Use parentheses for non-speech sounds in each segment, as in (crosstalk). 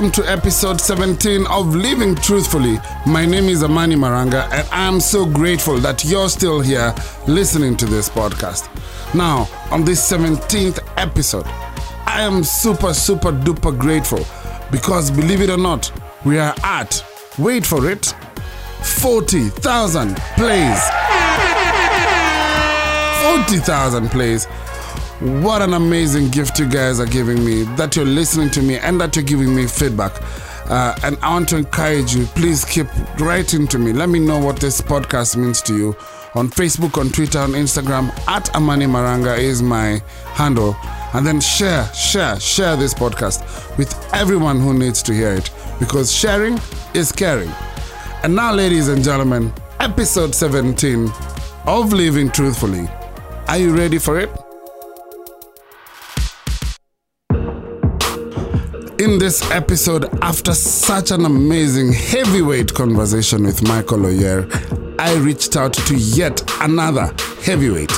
welcome to episode 17 of Living Truthfully. My name is Amani Maranga, and I'm so grateful that you're still here listening to this podcast. Now, on this 17th episode, I am super, super duper grateful because believe it or not, we are at, wait for it, 40,000 plays. 40,000 plays. What an amazing gift you guys are giving me, that you're listening to me and that you're giving me feedback. Uh, and I want to encourage you, please keep writing to me. Let me know what this podcast means to you. On Facebook, on Twitter, on Instagram, at Amani Maranga is my handle. And then share, share, share this podcast with everyone who needs to hear it because sharing is caring. And now, ladies and gentlemen, episode 17 of Living Truthfully. Are you ready for it? In this episode, after such an amazing heavyweight conversation with Michael Oyer, I reached out to yet another heavyweight,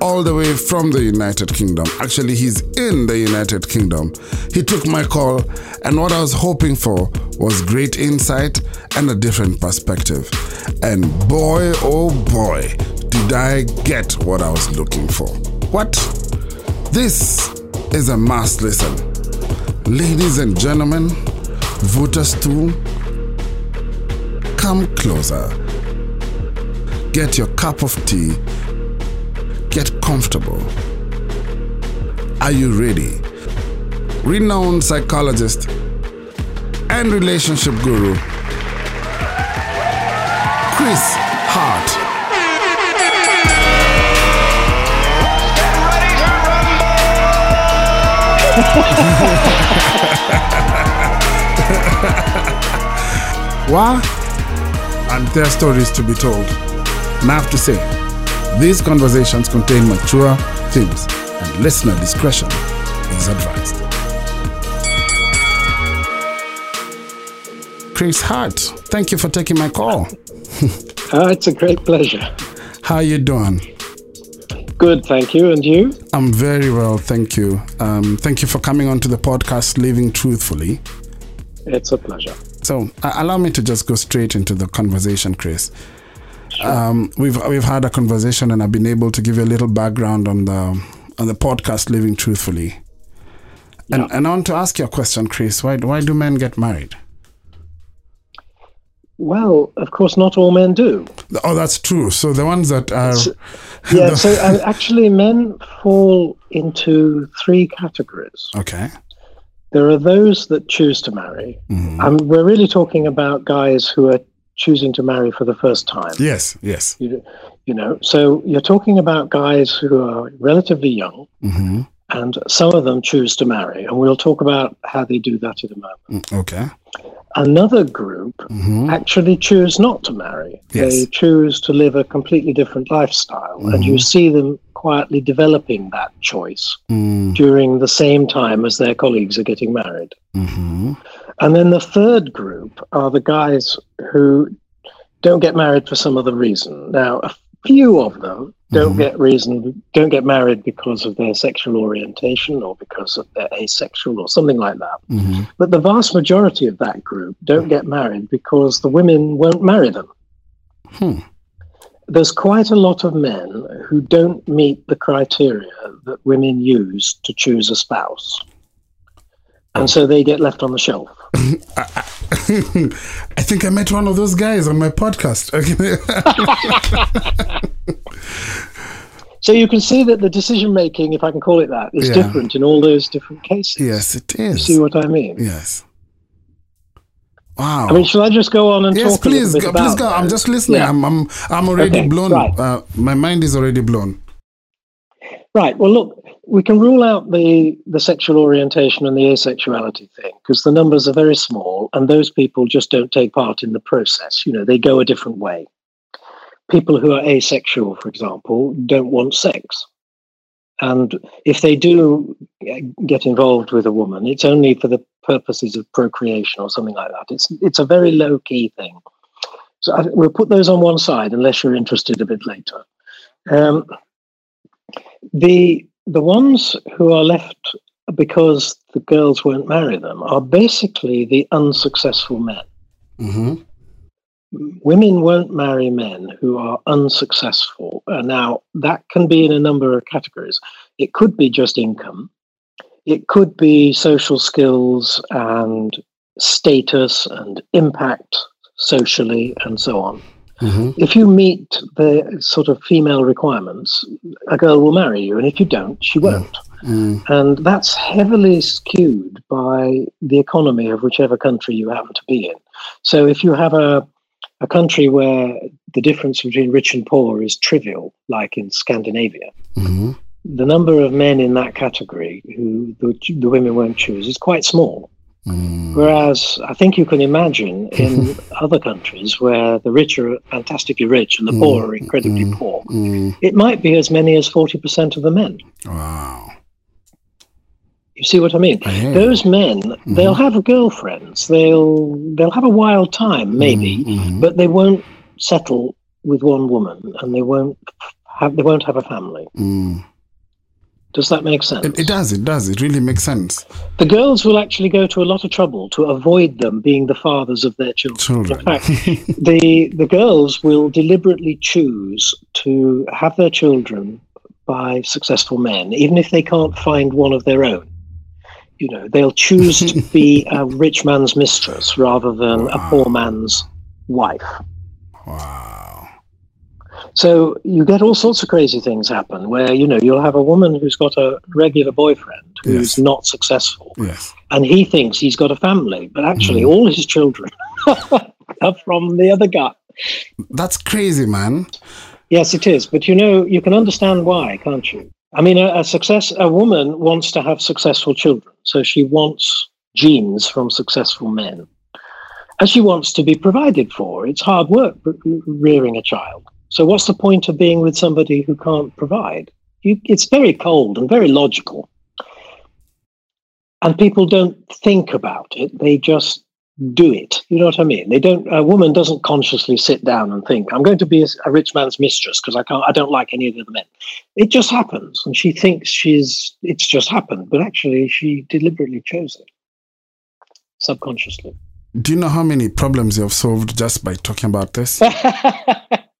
all the way from the United Kingdom. Actually, he's in the United Kingdom. He took my call, and what I was hoping for was great insight and a different perspective. And boy, oh boy, did I get what I was looking for. What? This is a must listen. Ladies and gentlemen, voters too, come closer. Get your cup of tea. Get comfortable. Are you ready? Renowned psychologist and relationship guru, Chris (laughs) Why? And there are stories to be told. And I have to say, these conversations contain mature themes, and listener discretion is advised. Chris Hart, thank you for taking my call. Uh, (laughs) it's a great pleasure. How you doing? Good, thank you. And you? I'm very well, thank you. Um, thank you for coming on to the podcast Living Truthfully. It's a pleasure. So, uh, allow me to just go straight into the conversation, Chris. Um, we've we've had a conversation, and I've been able to give you a little background on the on the podcast Living Truthfully. And Yeah. and I want to ask you a question, Chris. Why why do men get married? Well, of course, not all men do. Oh, that's true. So the ones that are (laughs) Yeah, so uh, actually, men fall into three categories. okay. There are those that choose to marry. Mhm. And we're really talking about guys who are choosing to marry for the first time. Yes, yes. You, you know, so you're talking about guys who are relatively young, hmm and some of them choose to marry. And we'll talk about how they do that in a moment. Okay. Another group hmm actually choose not to marry. Yes. They choose to live a completely different lifestyle. And Mhm. you see them quietly developing that choice Mm-hmm. during the same time as their colleagues are getting married. hmm And then the third group are the guys who don't get married for some other reason. Now, a few of them don't Mhm. get reason don't get married because of their sexual orientation or because of they're asexual or something like that. hmm But the vast majority of that group don't get married because the women won't marry them. Hmm. There's quite a lot of men who don't meet the criteria that women use to choose a spouse. And so they get left on the shelf. (laughs) I (laughs) think I met one of those guys on my podcast. (laughs) So you can see that the decision making, if I can call it that, is Yeah. different in all those different cases. yes, it is. You see what I mean? Yes. Wow. I mean, shall I just go on and yes, talk please, go, please go. I'm just listening. Yeah. I'm, I'm, I'm already Okay, blown. right. Uh, my mind is already blown. Right. Well, look, we can rule out the the sexual orientation and the asexuality thing because the numbers are very small, and those people just don't take part in the process. You know, they go a different way. People who are asexual, for example, don't want sex, and if they do uh, get involved with a woman, it's only for the purposes of procreation or something like that. It's it's a very low key thing. So I, we'll put those on one side unless you're interested a bit later. Um, the the ones who are left because the girls won't marry them, are basically the unsuccessful men. hmm Women won't marry men who are unsuccessful. Uh, now, that can be in a number of categories. It could be just income, it could be social skills and status and impact socially and so on. Hmm If you meet the sort of female requirements, a girl will marry you, and if you don't, she won't. mm And that's heavily skewed by the economy of whichever country you happen to be in. So if you have a, a country where the difference between rich and poor is trivial, like in Scandinavia, hmm the number of men in that category who the, the women won't choose is quite small. Mm Whereas I think you can imagine in (laughs) other countries where the rich are fantastically rich and the poor are incredibly mm, poor, mm. it might be as many as 40% of the men. Wow. You see what I mean? I. Those men, they'll have girlfriends, they'll they'll have a wild time, maybe, Mhm. but they won't settle with one woman and they won't have they won't have a family. Mm. Does that make sense? It, it does. It does. It really makes sense. The girls will actually go to a lot of trouble to avoid them being the fathers of their children. Children. In fact, (laughs) the the girls will deliberately choose to have their children by successful men, even if they can't find one of their own. You know, they'll choose to (laughs) be a rich man's mistress rather than a poor man's wife. wow. So you get all sorts of crazy things happen where, you know, you'll have a woman who's got a regular boyfriend who's Yes. not successful Yes. and he thinks he's got a family, but actually Mm. all his children (laughs) are from the other guy. That's crazy, man. Yes, it is. But you know, you can understand why, can't you? I mean, a, a success, a woman wants to have successful children, so she wants genes from successful men, and she wants to be provided for. It's hard work rearing a child. So, what's the point of being with somebody who can't provide? You, it's very cold and very logical, and people don't think about it. They just do it. You know what I mean? They don't. A woman doesn't consciously sit down and think, "I'm going to be a, a rich man's mistress because I can't. I don't like any of the other men." It just happens, and she thinks she's. It's just happened, but actually, she deliberately chose it subconsciously. Do you know how many problems you have solved just by talking about this? (laughs)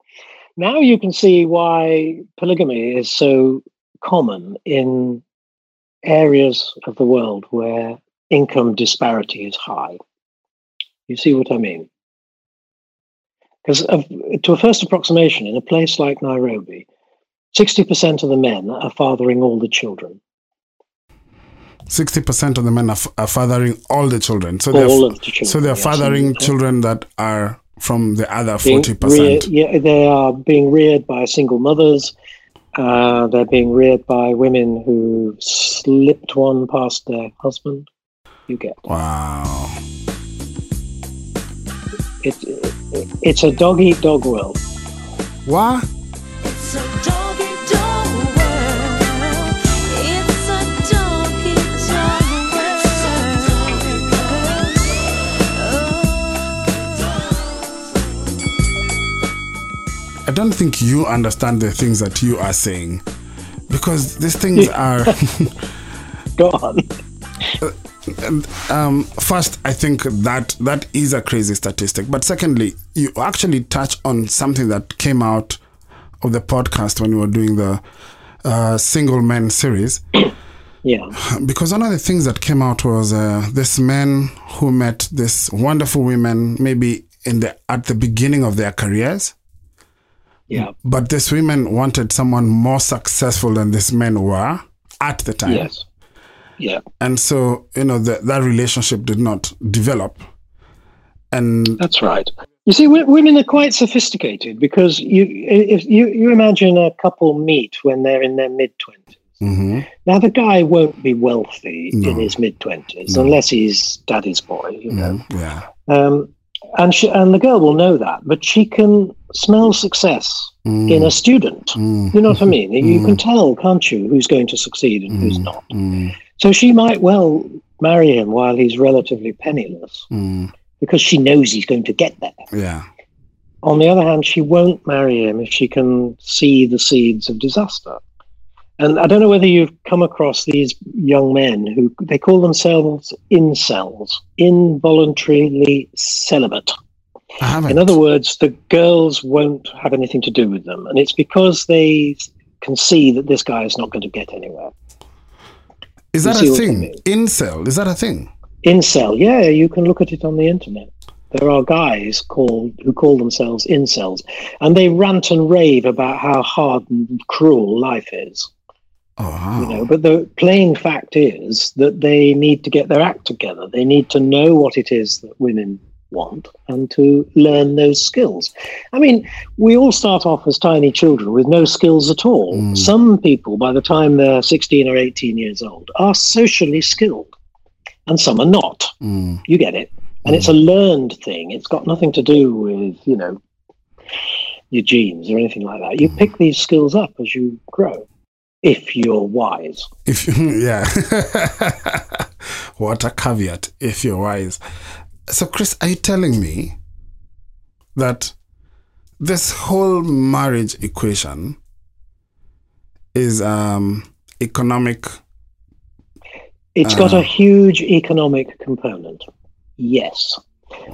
now you can see why polygamy is so common in areas of the world where income disparity is high. You see what I mean? Because to a first approximation, in a place like Nairobi, 60% of the men are fathering all the children. 60% of the men are, f- are fathering all the children. So All they're, of the children. so they're fathering uh, children that are from the other 40%. yeah, they are being reared by single mothers. Uh, they're being reared by women who slipped one past their husband. You get Wow. it, it. It's a dog eat dog world. What? Don't think you understand the things that you are saying because these things (laughs) are. (laughs) Go on. Um, first, I think that that is a crazy statistic. But secondly, you actually touch on something that came out of the podcast when we were doing the uh, single men series. (coughs) Yeah. Because one of the things that came out was uh, this men who met this wonderful women, maybe in the at the beginning of their careers, Yeah. but these women wanted someone more successful than these men were at the time. Yes. Yeah. and so you know that that relationship did not develop and That's right. You see, w- women are quite sophisticated because you, if you, you imagine a couple meet when they're in their mid twenties. Mhm. Now, the guy won't be wealthy in his mid twenties No. unless he's daddy's boy, you know. Mhm. yeah Um, and she, and the girl will know that, but she can smell success Mm. in a student. Mm. You know what I mean? You can tell, can't you, who's going to succeed and who's not. Mm. So she might well marry him while he's relatively penniless Mm. because she knows he's going to get there. yeah On the other hand, she won't marry him if she can see the seeds of disaster. And I don't know whether you've come across these young men who they call themselves incels, involuntarily celibate. In other words, the girls won't have anything to do with them. And it's because they can see that this guy is not going to get anywhere. is that a thing? Incel. Is that a thing? Incel, yeah, you can look at it on the internet. There are guys called who call themselves incels, and they rant and rave about how hard and cruel life is. Oh, wow. You know, but the plain fact is that they need to get their act together. They need to know what it is that women want and to learn those skills. I mean, we all start off as tiny children with no skills at all. Mm. Some people, by the time they're 16 or 18 years old, are socially skilled, and some are not. Mm, You get it. And it's a learned thing. It's got nothing to do with, you know, your genes or anything like that. You pick these skills up as you grow, if you're wise. if you, (laughs) yeah. what a caveat, if you're wise. So, Chris, are you telling me that this whole marriage equation is um, economic? It's got Uh. a huge economic component. Yes.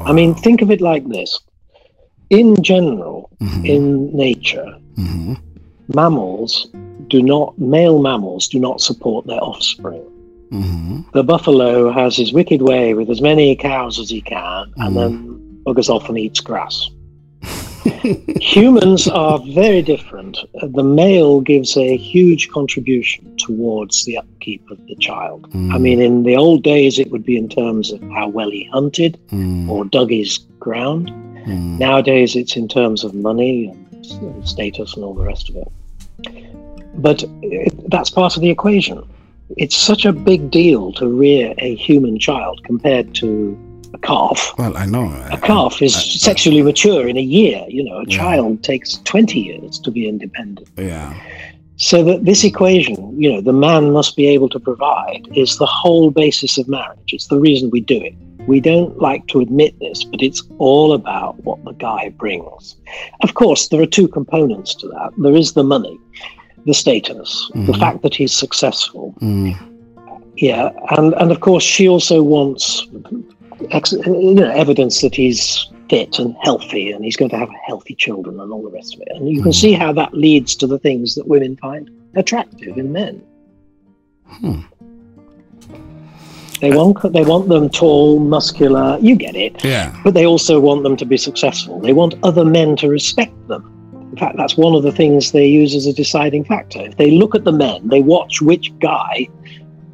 I mean, think of it like this. In general, Mhm, in nature, mhm, mammals do not, male mammals do not support their offspring. mhm, The buffalo has his wicked way with as many cows as he can and Mm. then buggers off and eats grass. (laughs) Humans are very different. The male gives a huge contribution towards the upkeep of the child. I Mm. mean, in the old days, it would be in terms of how well he hunted mm, or dug his ground. mm, Nowadays, it's in terms of money and status and all the rest of it. But it, that's part of the equation. It's such a big deal to rear a human child compared to a calf. Well, I know. A calf is sexually mature in a year. You know, a Yeah. child takes 20 years to be independent. Yeah. So that this equation, you know, the man must be able to provide is the whole basis of marriage. It's the reason we do it. We don't like to admit this, but it's all about what the guy brings. Of course, there are two components to that. There is the money, the status, the Mhm. fact that he's successful. Mm, Yeah, and and of course she also wants ex- you know evidence that he's fit and healthy and he's going to have healthy children and all the rest of it. And you can Mhm. see how that leads to the things that women find attractive in men. Hmm. They want they want them tall, muscular. You get it. yeah. But they also want them to be successful. They want other men to respect them. Fact, that's one of the things they use as a deciding factor. If they look at the men, they watch which guy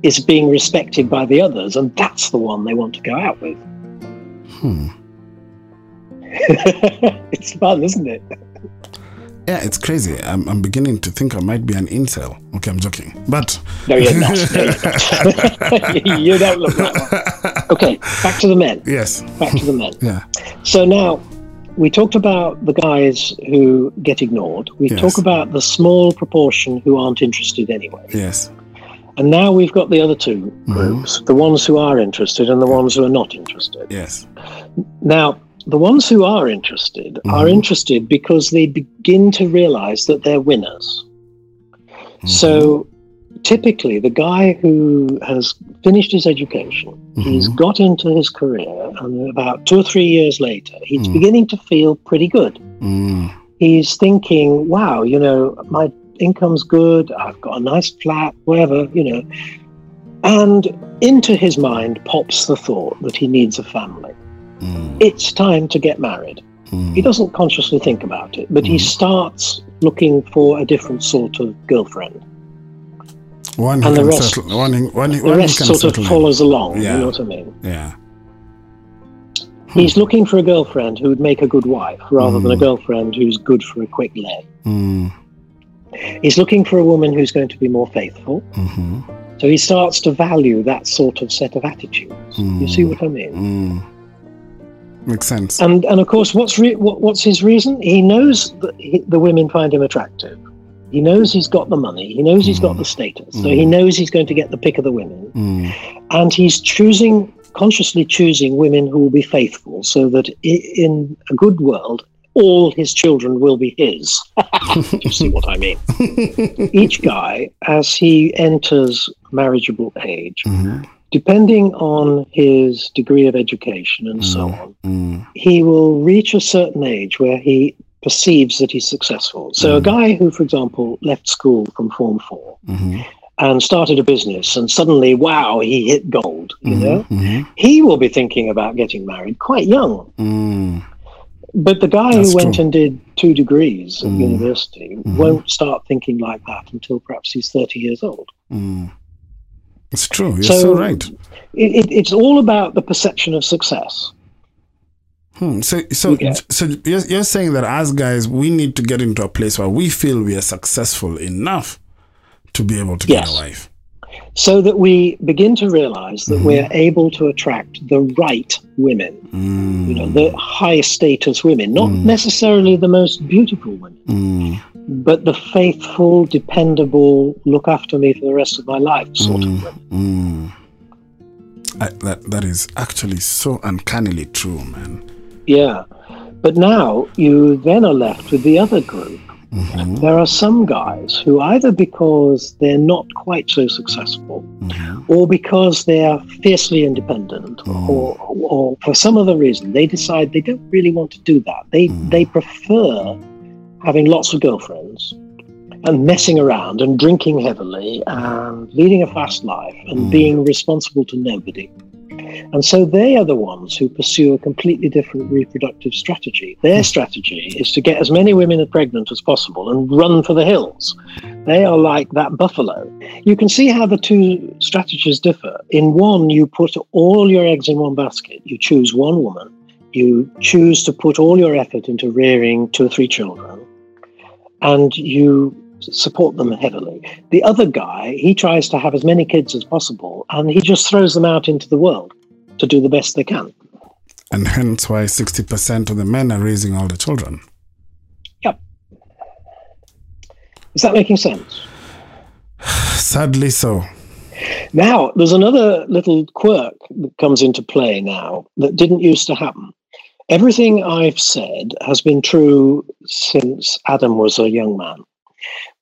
is being respected by the others, and that's the one they want to go out with. Hmm. (laughs) it's fun, isn't it? Yeah, it's crazy. I'm, I'm beginning to think I might be an incel. Okay, I'm joking. But No, you're not. (laughs) No, you're not. (laughs) you don't look like one. Okay, back to the men. yes, Back to the men. yeah, So now we talked about the guys who get ignored. We Yes. talk about the small proportion who aren't interested anyway. yes. And now we've got the other 2 Mm-hmm. groups the ones who are interested and the ones who are not interested. Yes. Now, the ones who are interested are Mhm. interested because they begin to realize that they're winners. Mm-hmm. So typically, the guy who has finished his education, he's Mhm. got into his career, and about two or three years later, he's Mm. beginning to feel pretty good. Mm, He's thinking, wow, you know, my income's good, I've got a nice flat, whatever, you know. And into his mind pops the thought that he needs a family. mm, It's time to get married. mm. He doesn't consciously think about it, but he Mhm. starts looking for a different sort of girlfriend. One and the rest- settle. One one he, The one rest sort of in. follows along, Yeah. you know what I mean? Yeah. He's looking for a girlfriend who would make a good wife rather than a Mm. girlfriend who's good for a quick lay. Mm, He's looking for a woman who's going to be more faithful. mhm, So he starts to value that sort of set of attitudes. You see Mm. what I mean? mm. Makes sense. And and of course, what's re- what, what's his reason? He knows that he, the women find him attractive. He knows he's got the money. He knows he's got Mm. the status. So Mm. he knows he's going to get the pick of the women. Mm, and he's choosing consciously choosing women who will be faithful so that in a good world all his children will be his. (laughs) You see what I mean? (laughs) Each guy, as he enters marriageable age, Mhm. depending on his degree of education and so on, Mm. he will reach a certain age where he perceives that he's successful. So, a guy who, for example, left school from Form 4 Mhm. and started a business and suddenly, wow, he hit gold, you know, Mhm. he will be thinking about getting married quite young. Mm. But the guy That's who went true. and did two degrees at Mm. university Mhm. won't start thinking like that until perhaps he's 30 years old. Mm. It's true. You're So- so, right. It, it, it's all about the perception of success. Hmm. So, so, so you're, you're saying that as guys, we need to get into a place where we feel we are successful enough to be able to Yes. get a wife. So that we begin to realize that we're able to attract the right women, Mm. you know, the high status women, not Mm. necessarily the most beautiful women, Mm. but the faithful, dependable, look after me for the rest of my life sort of women. Mm. I, that that is actually so uncannily true, man. Yeah. But now you then are left with the other group. Mhm. There are some guys who either because they're not quite so successful Mhm. or because they are fiercely independent Mm. or, or for some other reason they decide they don't really want to do that. They, Mm. they prefer having lots of girlfriends and messing around and drinking heavily and leading a fast life and Mm. being responsible to nobody. And so they are the ones who pursue a completely different reproductive strategy. Their hmm. strategy is to get as many women pregnant as possible and run for the hills. They are like that buffalo. You can see how the two strategies differ. In one, you put all your eggs in one basket. You choose one woman. You choose to put all your effort into rearing two or three children. And you support them heavily. The other guy, he tries to have as many kids as possible and he just throws them out into the world to do the best they can. And hence why 60% of the men are raising all the children. Yep. Is that making sense? Sadly so. Now, there's another little quirk that comes into play now that didn't used to happen. Everything I've said has been true since Adam was a young man.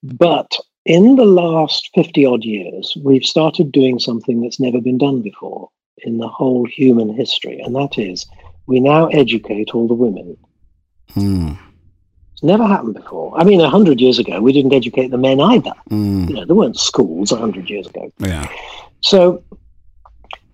But in the last 50 odd years, we've started doing something that's never been done before in the whole human history, and that is we now educate all the women. Mm. It's never happened before. I mean, 100 years ago, we didn't educate the men either. Mm. You know, there weren't schools 100 years ago. Yeah. So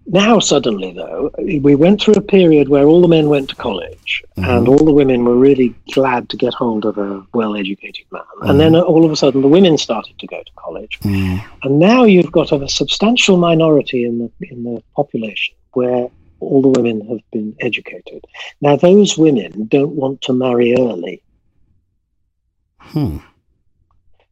now, suddenly, though, we went through a period where all the men went to college and all the women were really glad to get hold of a well educated man. And then all of a sudden, the women started to go to college. Mm. And now you've got a substantial minority in the, in the population where all the women have been educated. Now, those women don't want to marry early. Hmm.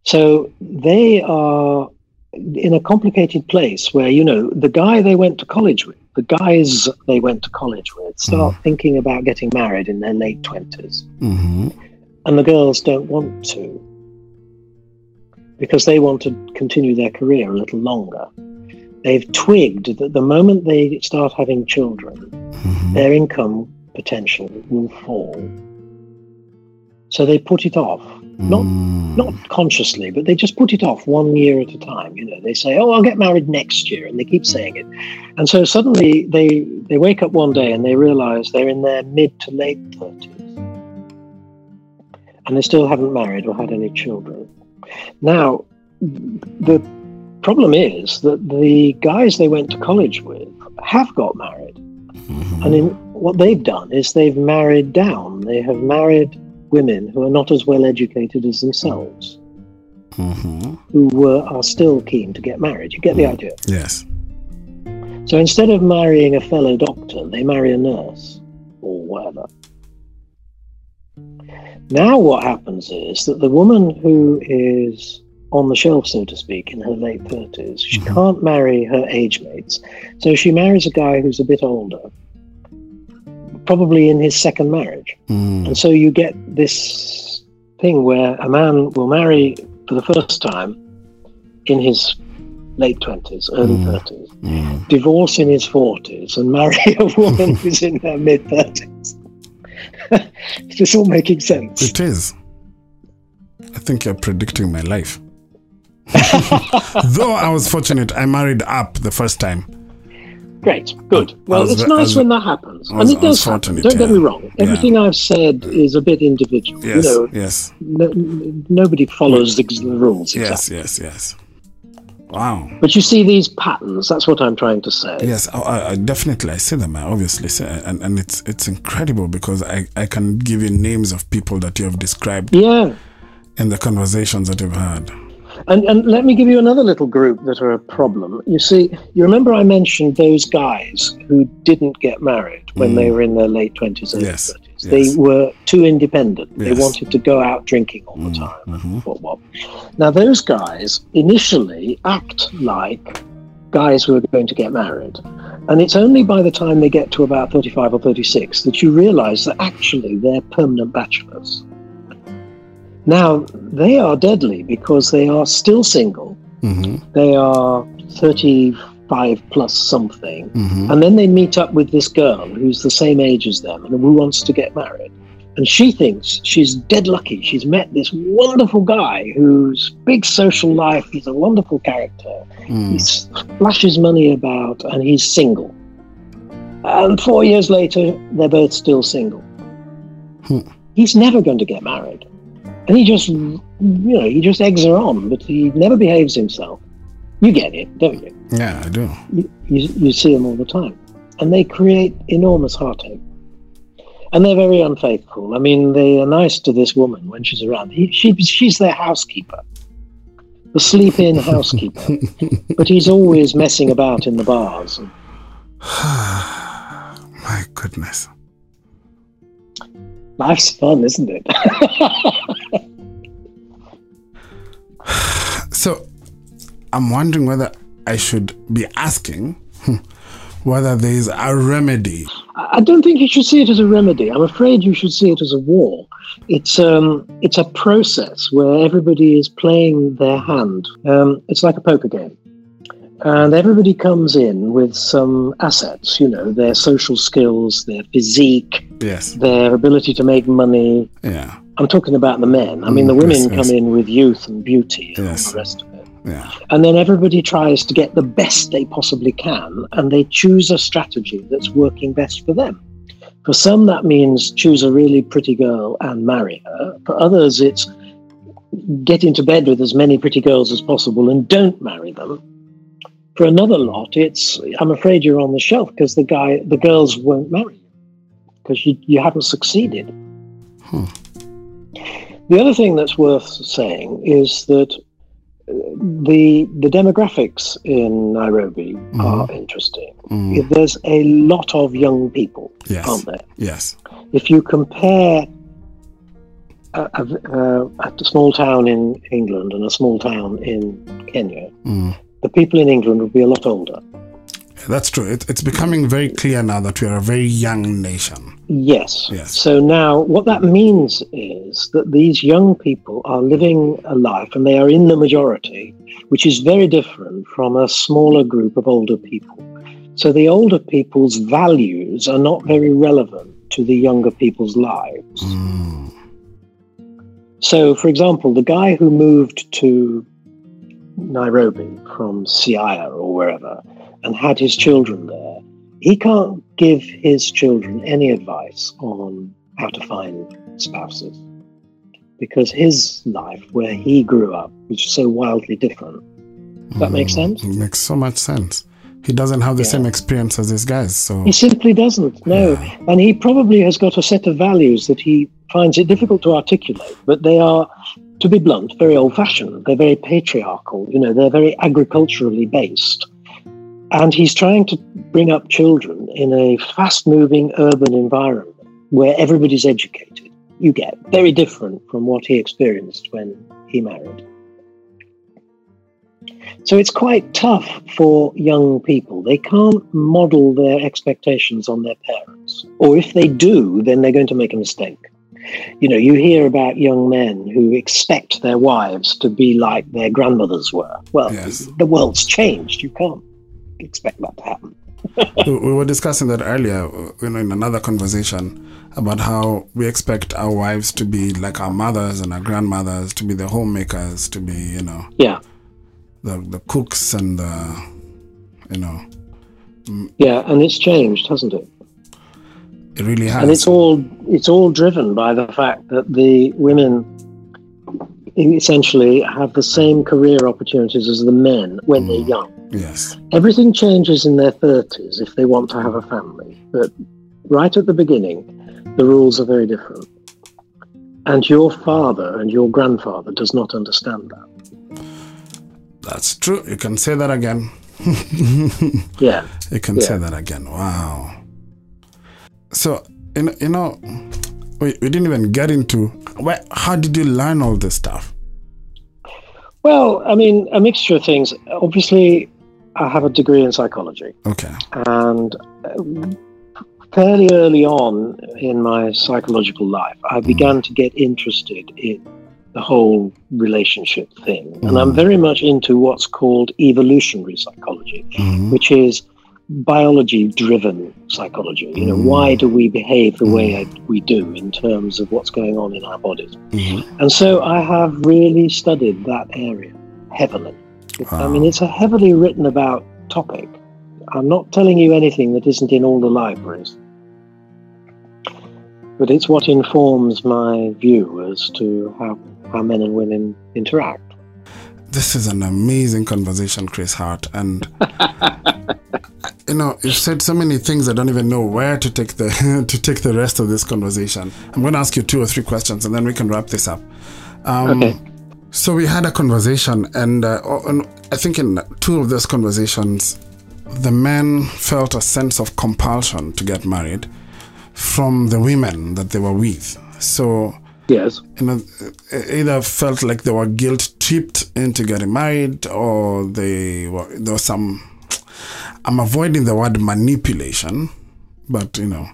So they are in a complicated place where, you know, the guy they went to college with, the guys they went to college with, start thinking about getting married in their late 20s. hmm And the girls don't want to because they want to continue their career a little longer. They've twigged that the moment they start having children, hmm their income potential will fall. So they put it off. Not Mm. not consciously, but they just put it off one year at a time. You know, they say, "Oh, I'll get married next year," and they keep saying it. And so suddenly they they wake up one day and they realize they're in their mid to late thirties, and they still haven't married or had any children. Now, the problem is that the guys they went to college with have got married, Mhm. and in what they've done is they've married down. They have married women who are not as well educated as themselves Mhm. who were are still keen to get married. You get the idea. Yes. So instead of marrying a fellow doctor, they marry a nurse or whatever. Now what happens is that the woman who is on the shelf, so to speak, in her late thirties, she Mhm. can't marry her age mates. So she marries a guy who's a bit older, probably in his second marriage. Mm. And so you get this thing where a man will marry for the first time in his late 20s, early Mm. 30s, Mm. divorce in his 40s, and marry a (laughs) woman who's in her mid 30s. Is this all making sense? It is. I think you're predicting my life. (laughs) (laughs) Though I was fortunate, I married up the first time. Great, good. Well, it's nice when that happens, I and it does happen. Don't get me wrong. Everything I've said is a bit individual. Yes, You know, yes, no, nobody follows the, the rules yes, exactly. yes, yes. Wow. But you see these patterns. That's what I'm trying to say. Yes, I, I, I definitely I see them. I obviously see, uh, and and it's it's incredible because I I can give you names of people that you have described Yeah. in the conversations that you've had. And, and let me give you another little group that are a problem. You see, you remember I mentioned those guys who didn't get married when they were in their late 20s, early Mm. Yes, 30s. yes. They were too independent. They wanted to go out drinking all the Mm, time. mhm. What, what. Now, those guys initially act like guys who are going to get married. And it's only by the time they get to about 35 or 36 that you realize that actually they're permanent bachelors. Now, they are deadly because they are still single. hmm They are 35 plus something. hmm And then they meet up with this girl who's the same age as them and who wants to get married. And she thinks she's dead lucky. She's met this wonderful guy whose big social life. He's a wonderful character. Mm. He splashes money about and he's single. And four years later, they're both still single. Hmm. He's never going to get married. And he just, you know, he just eggs her on, but he never behaves himself. You get it, don't you? Yeah, I do. You, you, you see them all the time. And they create enormous heartache. And they're very unfaithful. I mean, they are nice to this woman when she's around. He, she, she's their housekeeper, the sleep in (laughs) housekeeper. but he's always messing about in the bars. And (sighs) My goodness. life's fun, isn't it? (laughs) So, I'm wondering whether I should be asking hmm, whether there is a remedy. I I don't think you should see it as a remedy. I'm afraid you should see it as a war. It's um, it's a process where everybody is playing their hand. Um, it's like a poker game, and everybody comes in with some assets. You know, their social skills, their physique, Yes. their ability to make money. Yeah. I'm talking about the men. I mean, Mm, the women yes, come yes. in with youth and beauty and Yes. all the rest of it. Yeah. And then everybody tries to get the best they possibly can, and they choose a strategy that's working best for them. For some, that means choose a really pretty girl and marry her. For others, it's get into bed with as many pretty girls as possible and don't marry them. For another lot, it's I'm afraid you're on the shelf because the guy, the girls won't marry you because you, you haven't succeeded. Hmm. The other thing that's worth saying is that uh, the the demographics in Nairobi are interesting. Mm. There's a lot of young people, Yes. aren't there? Yes. If you compare a, a, a, a small town in England and a small town in Kenya, Mm. the people in England would be a lot older. That's true. It, it's becoming very clear now that we are a very young nation. Yes. Yes. So now, what that means is that these young people are living a life and they are in the majority, which is very different from a smaller group of older people. So the older people's values are not very relevant to the younger people's lives. Mm. So, for example, the guy who moved to Nairobi from Siaya or wherever and had his children there, he can't give his children any advice on how to find spouses because his life, where he grew up, was so wildly different. Does that make mm, sense? It makes so much sense. He doesn't have the Yeah. same experience as these guys. So, He simply doesn't, no. And he probably has got a set of values that he finds it difficult to articulate, but they are, to be blunt, very old fashioned. They're very patriarchal, you know, they're very agriculturally based. And he's trying to bring up children in a fast moving urban environment where everybody's educated. You get very different from what he experienced when he married. So it's quite tough for young people. They can't model their expectations on their parents. Or if they do, then they're going to make a mistake. You know, you hear about young men who expect their wives to be like their grandmothers were. Well, Yes. the world's changed. You can't expect that to happen. we we were discussing that earlier, you know, in another conversation about how we expect our wives to be like our mothers and our grandmothers, to be the homemakers, to be, you know, yeah, the the cooks and the, you know, mm. yeah, and it's changed, hasn't it? it really has. and it's all it's all driven by the fact that the women essentially have the same career opportunities as the men when they're mm. young. Yes. Everything changes in their 30s if they want to have a family, but right at the beginning, the rules are very different. And your father and your grandfather does not understand that. That's true. You can say that again. (laughs) Yeah. You can say that again. Wow. So, you know, you know we, we didn't even get into where, how did you learn all this stuff? Well, I mean, a mixture of things. Obviously, I have a degree in psychology. Okay. And uh, fairly early on in my psychological life, I mm-hmm. began to get interested in the whole relationship thing. And I'm mm-hmm. very much into what's called evolutionary psychology, Mhm. which is biology driven psychology. You know, why mm-hmm. do we behave the way we do in terms of what's going on in our bodies? And so I have really studied that area heavily. I mean, it's a heavily written about topic. I'm not telling you anything that isn't in all the libraries. But it's what informs my view as to how, how men and women interact. This is an amazing conversation, Chris Hart. And, (laughs) you know, you've said so many things I don't even know where to take the (laughs) to take the rest of this conversation. I'm going to ask you two or three questions and then we can wrap this up. Um, Okay. So we had a conversation, and, uh, I think in two of those conversations, the men felt a sense of compulsion to get married from the women that they were with. So Yes. you know, either felt like they were guilt tripped into getting married, or they were there was some. I'm avoiding the word manipulation, but you know,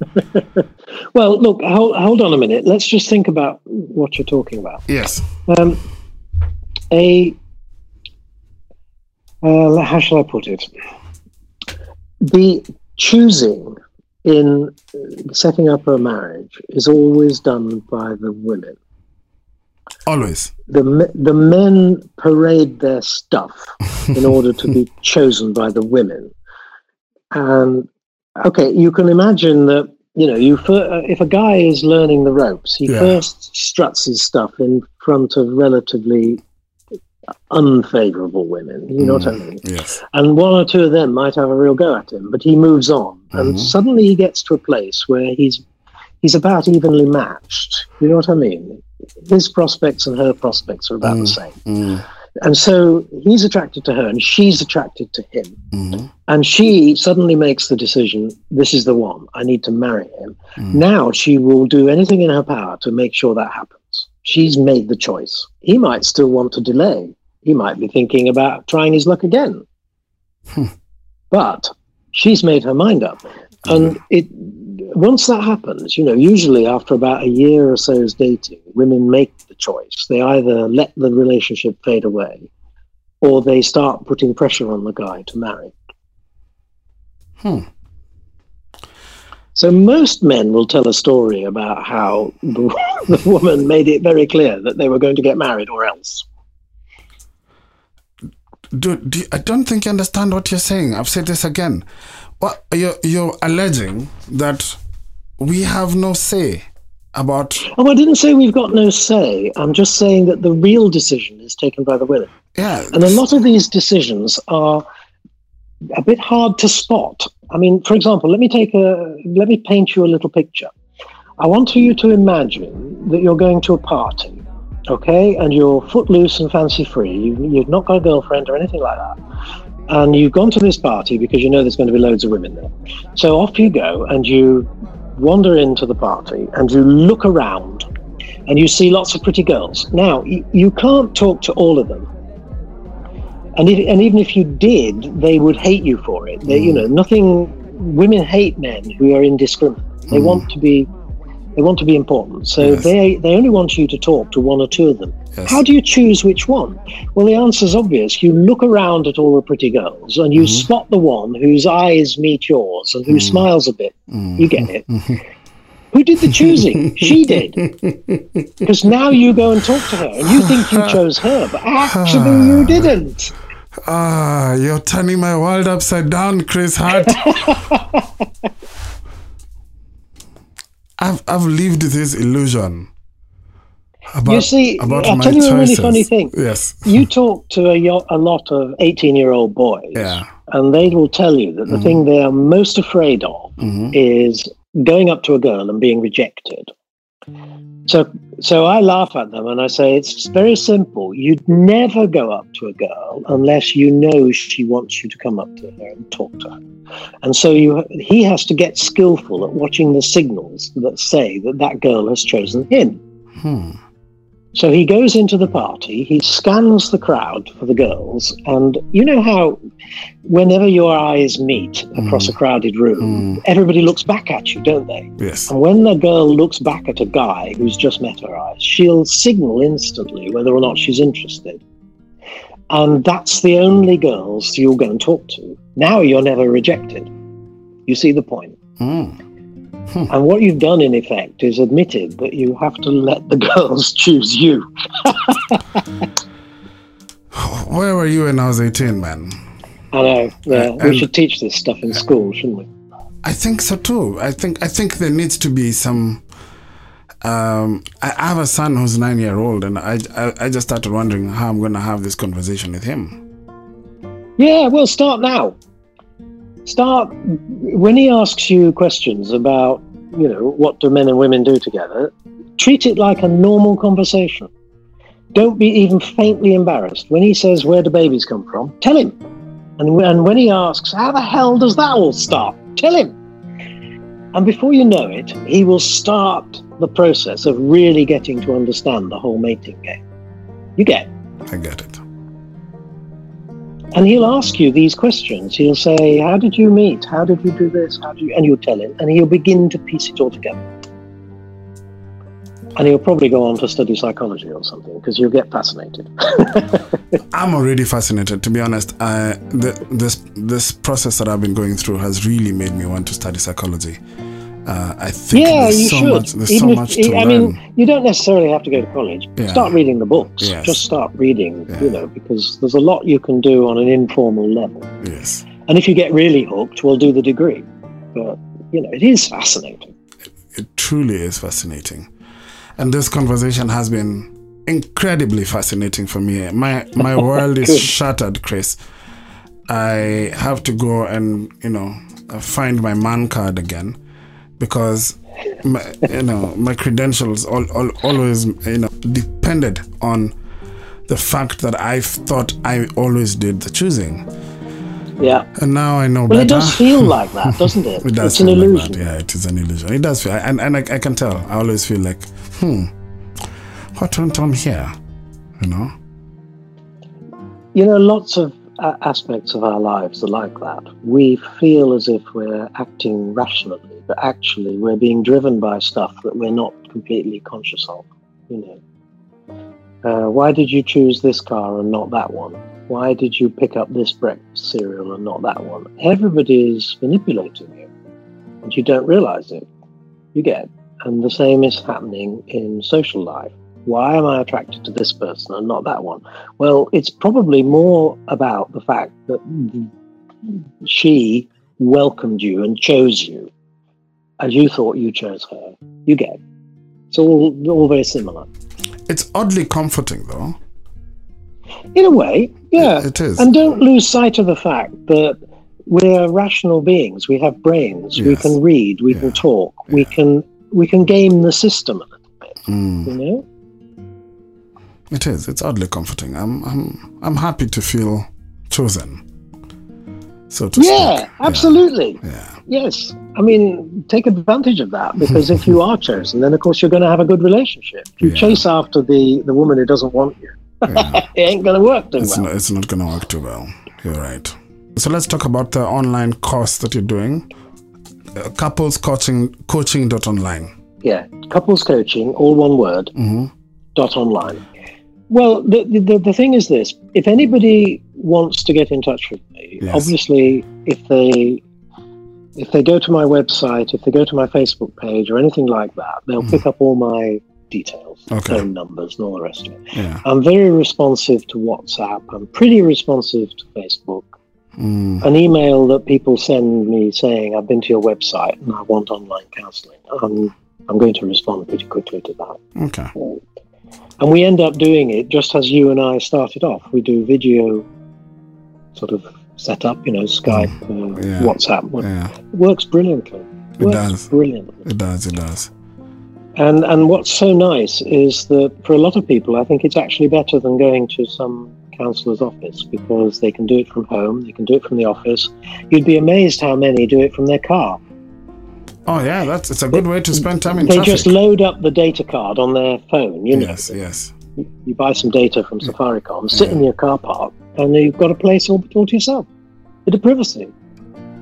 (laughs) Well, look, hold, hold on a minute. Let's just think about what you're talking about. yes, Um, a uh, how shall I put it? The choosing in setting up a marriage is always done by the women. always. The the men parade their stuff (laughs) in order to be chosen by the women. And okay, you can imagine that you know you fir- uh, if a guy is learning the ropes, he Yeah. first struts his stuff in front of relatively unfavorable women. You know what I mean? Yes, And one or two of them might have a real go at him, but he moves on, and Mhm. suddenly he gets to a place where he's he's about evenly matched. You know what I mean? His prospects and her prospects are about the same. mm, And so he's attracted to her and she's attracted to him. mhm, And she suddenly makes the decision this is the one. I need to marry him. Mm. Now she will do anything in her power to make sure that happens. She's made the choice. He might still want to delay. He might be thinking about trying his luck again. Hmm. But she's made her mind up. And it once that happens, you know, usually after about a year or so's dating, women make the choice. They either let the relationship fade away or they start putting pressure on the guy to marry. Hmm. So most men will tell a story about how the, (laughs) the woman made it very clear that they were going to get married or else. Dude, do I don't think you understand what you're saying. I've said this again. What you're you're alleging that we have no say about Oh, I didn't say we've got no say. I'm just saying that the real decision is taken by the women. yeah. And a lot of these decisions are a bit hard to spot. I mean, for example, let me take a let me paint you a little picture. I want you to imagine that you're going to a party, okay, and you're footloose and fancy free. You, you've not got a girlfriend or anything like that, and you've gone to this party because you know there's going to be loads of women there. So off you go, and you wander into the party, and you look around, and you see lots of pretty girls. Now you can't talk to all of them and if, and even if you did, they would hate you for it. They, you know, nothing. Women hate men who are indiscriminate. They want to be They want to be important. So Yes. they, they only want you to talk to one or two of them. Yes. How do you choose which one? Well, the answer's obvious. You look around at all the pretty girls and you Mm-hmm. spot the one whose eyes meet yours and who smiles a bit. Mm-hmm. You get it. (laughs) Who did the choosing? (laughs) she did. (laughs) Because now you go and talk to her and you think you chose her, but actually (sighs) you didn't. Ah, you're turning my world upside down, Chris Hart. (laughs) I've I've lived this illusion. About, You see, about I'll tell you a really funny thing. Yes. You talk to a, a lot of 18 year old boys, Yeah. and they will tell you that the thing they are most afraid of hmm is going up to a girl and being rejected. So, so I laugh at them and I say it's very simple. You'd never go up to a girl unless you know she wants you to come up to her and talk to her. And so you, he has to get skillful at watching the signals that say that that girl has chosen him. Hmm. So he goes into the party, he scans the crowd for the girls, and you know how whenever your eyes meet across mm. a crowded room, mm. everybody looks back at you, don't they? Yes. And when the girl looks back at a guy who's just met her eyes, she'll signal instantly whether or not she's interested. And that's the only girls you'll go and talk to. Now you're never rejected. You see the point? Mm. Hmm. And what you've done, in effect, is admitted that you have to let the (laughs) girls choose you. (laughs) Where were you when I was 18, man? I know. Yeah, Uh, we should teach this stuff in school, shouldn't we? I think so too. I think I think there needs to be some. Um, I I have a son who's nine year old, and I, I I just started wondering how I'm going to have this conversation with him. Yeah, we'll start now. Start when he asks you questions about, you know, what do men and women do together. Treat it like a normal conversation. Don't be even faintly embarrassed. When he says, "Where do babies come from?" Tell him. And when, and when he asks, "How the hell does that all start?" Tell him. And before you know it, he will start the process of really getting to understand the whole mating game. You get. I get it. And he'll ask you these questions. He'll say, How did you meet? How did you do this? How do you and you'll tell him, and he'll begin to piece it all together. And he'll probably go on to study psychology or something because you'll get fascinated. (laughs) I'm already fascinated. To be honest, I, the, this this process that I've been going through has really made me want to study psychology. Uh, I think yeah, there's you so should. much. There's Even so if- much to I learn. mean, you don't necessarily have to go to college. Yeah. Start reading the books. Yes. Just start reading, Yeah. you know, because there's a lot you can do on an informal level. yes, And if you get really hooked, we'll do the degree. But, you know, it is fascinating. it truly is fascinating, and this conversation has been incredibly fascinating for me. My my (laughs) world is shattered, Chris. I have to go and you know find my man card again because my, you know my credentials all, all, always you know depended on the fact that I thought I always did the choosing, Yeah. and now I know Well, better. it does feel (laughs) like that, doesn't it? It does it's an like illusion. that. Yeah, it is an illusion. It does feel, and and I, I can tell. I always feel like, hmm, what went on here? You know? You know, lots of uh, aspects of our lives are like that. We feel as if we're acting rationally, but actually we're being driven by stuff that we're not completely conscious of. You know, uh, why did you choose this car and not that one? Why did you pick up this breakfast cereal and not that one? Everybody is manipulating you, and you don't realize it. You get, and the same is happening in social life. Why am I attracted to this person and not that one? Well, it's probably more about the fact that she welcomed you and chose you, and you thought you chose her. You get. It's all all very similar It's oddly comforting, though. in a way. Yeah, It is. and don't lose sight of the fact that we're rational beings. We have brains. We can read. We Yeah. can talk. We can we can game the system a little bit. Mm, You know. it is. It's oddly comforting. I'm, I'm, I'm happy to feel chosen. So to Yeah, speak. absolutely. Yeah. Yes. I mean, take advantage of that because if you are chosen, then of course you're going to have a good relationship. If you Yeah. chase after the, the woman who doesn't want you, yeah. (laughs) it ain't going to work too it's well. not, it's not going to work too well. You're right. So let's talk about the online course that you're doing. Uh, couples coaching coaching dot online. Yeah, couples coaching, all one word, hmm dot online. Well, the, the, the thing is this if anybody wants to get in touch with me, Yes. obviously, if they if they go to my website, if they go to my Facebook page or anything like that, they'll Mhm. pick up all my details, Okay. phone numbers, and all the rest of it. Yeah. I'm very responsive to WhatsApp. I'm pretty responsive to Facebook. Mm. An email that people send me saying, I've been to your website and I want online counseling. I'm, I'm going to respond pretty quickly to that. Okay. And we end up doing it just as you and I started off. We do video sort of setup, you know, Skype, uh, Yeah. WhatsApp. It Yeah. works brilliantly. It does. brilliantly. It does. It does. And and what's so nice is that for a lot of people, I think it's actually better than going to some counsellor's office because they can do it from home, they can do it from the office. You'd be amazed how many do it from their car. Oh yeah, that's it's a good way to spend time in they traffic. just load up the data card on their phone. You know, yes. Yes. you buy some data from Safaricom, sit Yeah. in your car park, and you've got a place all, all to yourself. Bit of privacy.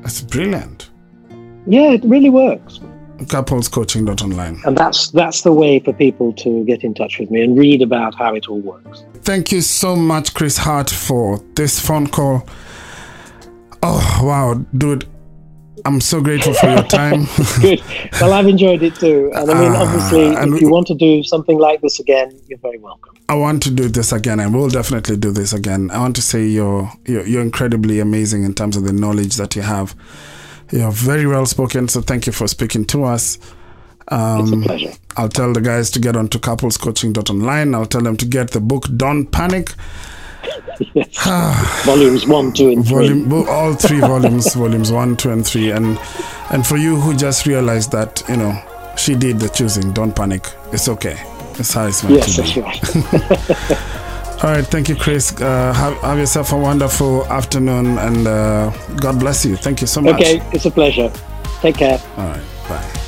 That's brilliant. Yeah, it really works. Couplescoaching.online. And that's that's the way for people to get in touch with me and read about how it all works. Thank you so much, Chris Hart, for this phone call. Oh wow, dude. I'm so grateful for your time. (laughs) Good. Well, I've enjoyed it too. And I mean, Ah, obviously, if you want to do something like this again, you're very welcome. I want to do this again, and we'll definitely do this again. I want to say you're, you're you're incredibly amazing in terms of the knowledge that you have. You're very well spoken, so thank you for speaking to us. It's a Um, pleasure. I'll tell the guys to get onto couplescoaching.online. I'll tell them to get the book Don't Panic. Yes. (sighs) Volumes one, two, and. Volume, bo- all three volumes, (laughs) volumes one, two, and three. And and for you who just realized that, you know, she did the choosing, don't panic. It's okay. It's how it's meant Yes, to that's be. right. (laughs) All right, thank you, Chris. Uh, have, have yourself a wonderful afternoon, and uh, God bless you. Thank you so much. okay, it's a pleasure. Take care. All right, bye.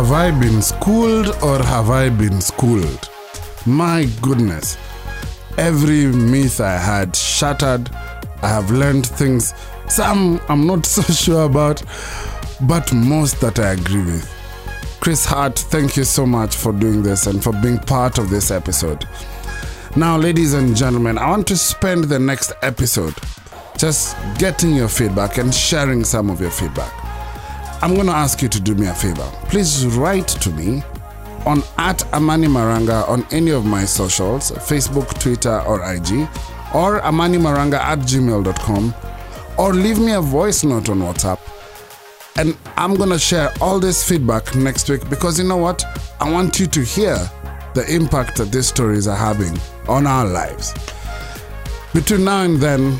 Have I been schooled or have I been schooled? My goodness. Every myth I had shattered. I have learned things. Some I'm not (laughs) so sure about, but most that I agree with. Chris Hart, thank you so much for doing this and for being part of this episode. Now, ladies and gentlemen, I want to spend the next episode just getting your feedback and sharing some of your feedback. I'm going to ask you to do me a favor. Please write to me on at Amani Maranga on any of my socials Facebook, Twitter, or IG, or amanimaranga at gmail.com, or leave me a voice note on WhatsApp. And I'm going to share all this feedback next week because you know what? I want you to hear the impact that these stories are having on our lives. Between now and then,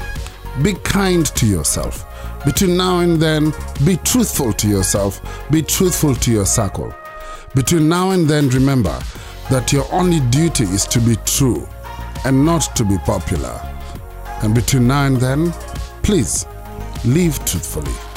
be kind to yourself. Between now and then, be truthful to yourself. Be truthful to your circle. Between now and then, remember that your only duty is to be true and not to be popular. And between now and then, please live truthfully.